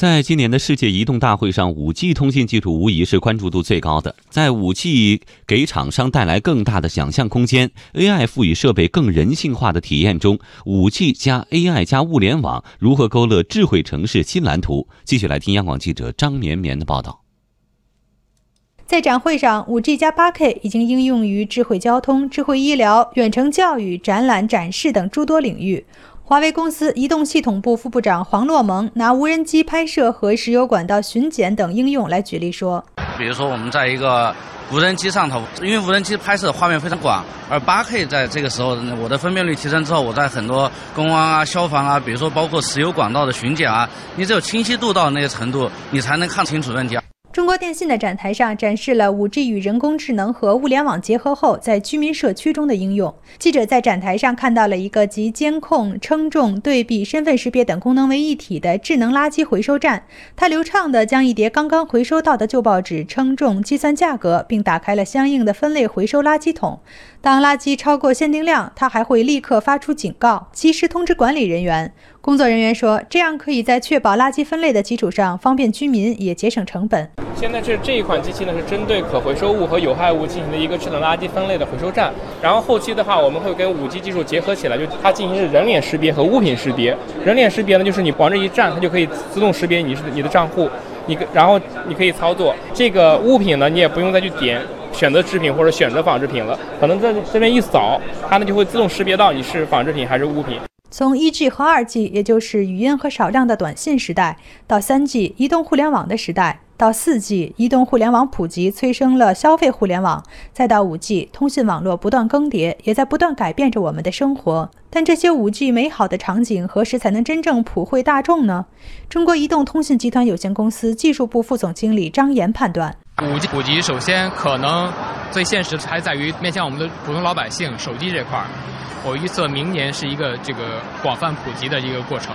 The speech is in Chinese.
在今年的世界移动大会上，5G 通信技术无疑是关注度最高的。在 5G 给厂商带来更大的想象空间，AI 赋予设备更人性化的体验中，5G 加 AI 加物联网如何勾勒智慧城市新蓝图？继续来听央广记者张绵绵的报道。在展会上，5G 加 8K 已经应用于智慧交通、智慧医疗、远程教育、展览展示等诸多领域。华为公司移动系统部副部长黄洛蒙拿无人机拍摄和石油管道巡检等应用来举例说：“比如说我们在一个无人机上头，因为无人机拍摄画面非常广，而 8K 在这个时候，我的分辨率提升之后，我在很多公安啊、消防啊，比如说包括石油管道的巡检啊，你只有清晰度到那个程度，你才能看清楚问题。”中国电信的展台上展示了 5G 与人工智能和物联网结合后在居民社区中的应用。记者在展台上看到了一个集监控、称重、对比、身份识别等功能为一体的智能垃圾回收站。它流畅地将一叠刚刚回收到的旧报纸称重、计算价格，并打开了相应的分类回收垃圾桶。当垃圾超过限定量，它还会立刻发出警告，及时通知管理人员。工作人员说，这样可以在确保垃圾分类的基础上，方便居民，也节省成本。现在这这一款机器呢，是针对可回收物和有害物进行的一个智能垃圾分类的回收站。然后后期的话，我们会跟五 G 技术结合起来，就它进行是人脸识别和物品识别。人脸识别呢，就是你往这一站，它就可以自动识别你是你的账户，你然后你可以操作这个物品呢，你也不用再去点选择制品或者选择仿制品了，可能在这边一扫，它呢就会自动识别到你是仿制品还是物品。从 1G 和 2G，也就是语音和少量的短信时代，到 3G 移动互联网的时代，到 4G 移动互联网普及催生了消费互联网，再到 5G 通信网络不断更迭，也在不断改变着我们的生活。但这些 5G 美好的场景何时才能真正普惠大众呢？中国移动通信集团有限公司技术部副总经理张岩判断：5G 普及首先可能最现实还在于面向我们的普通老百姓手机这块儿。我预测明年是一个这个广泛普及的一个过程。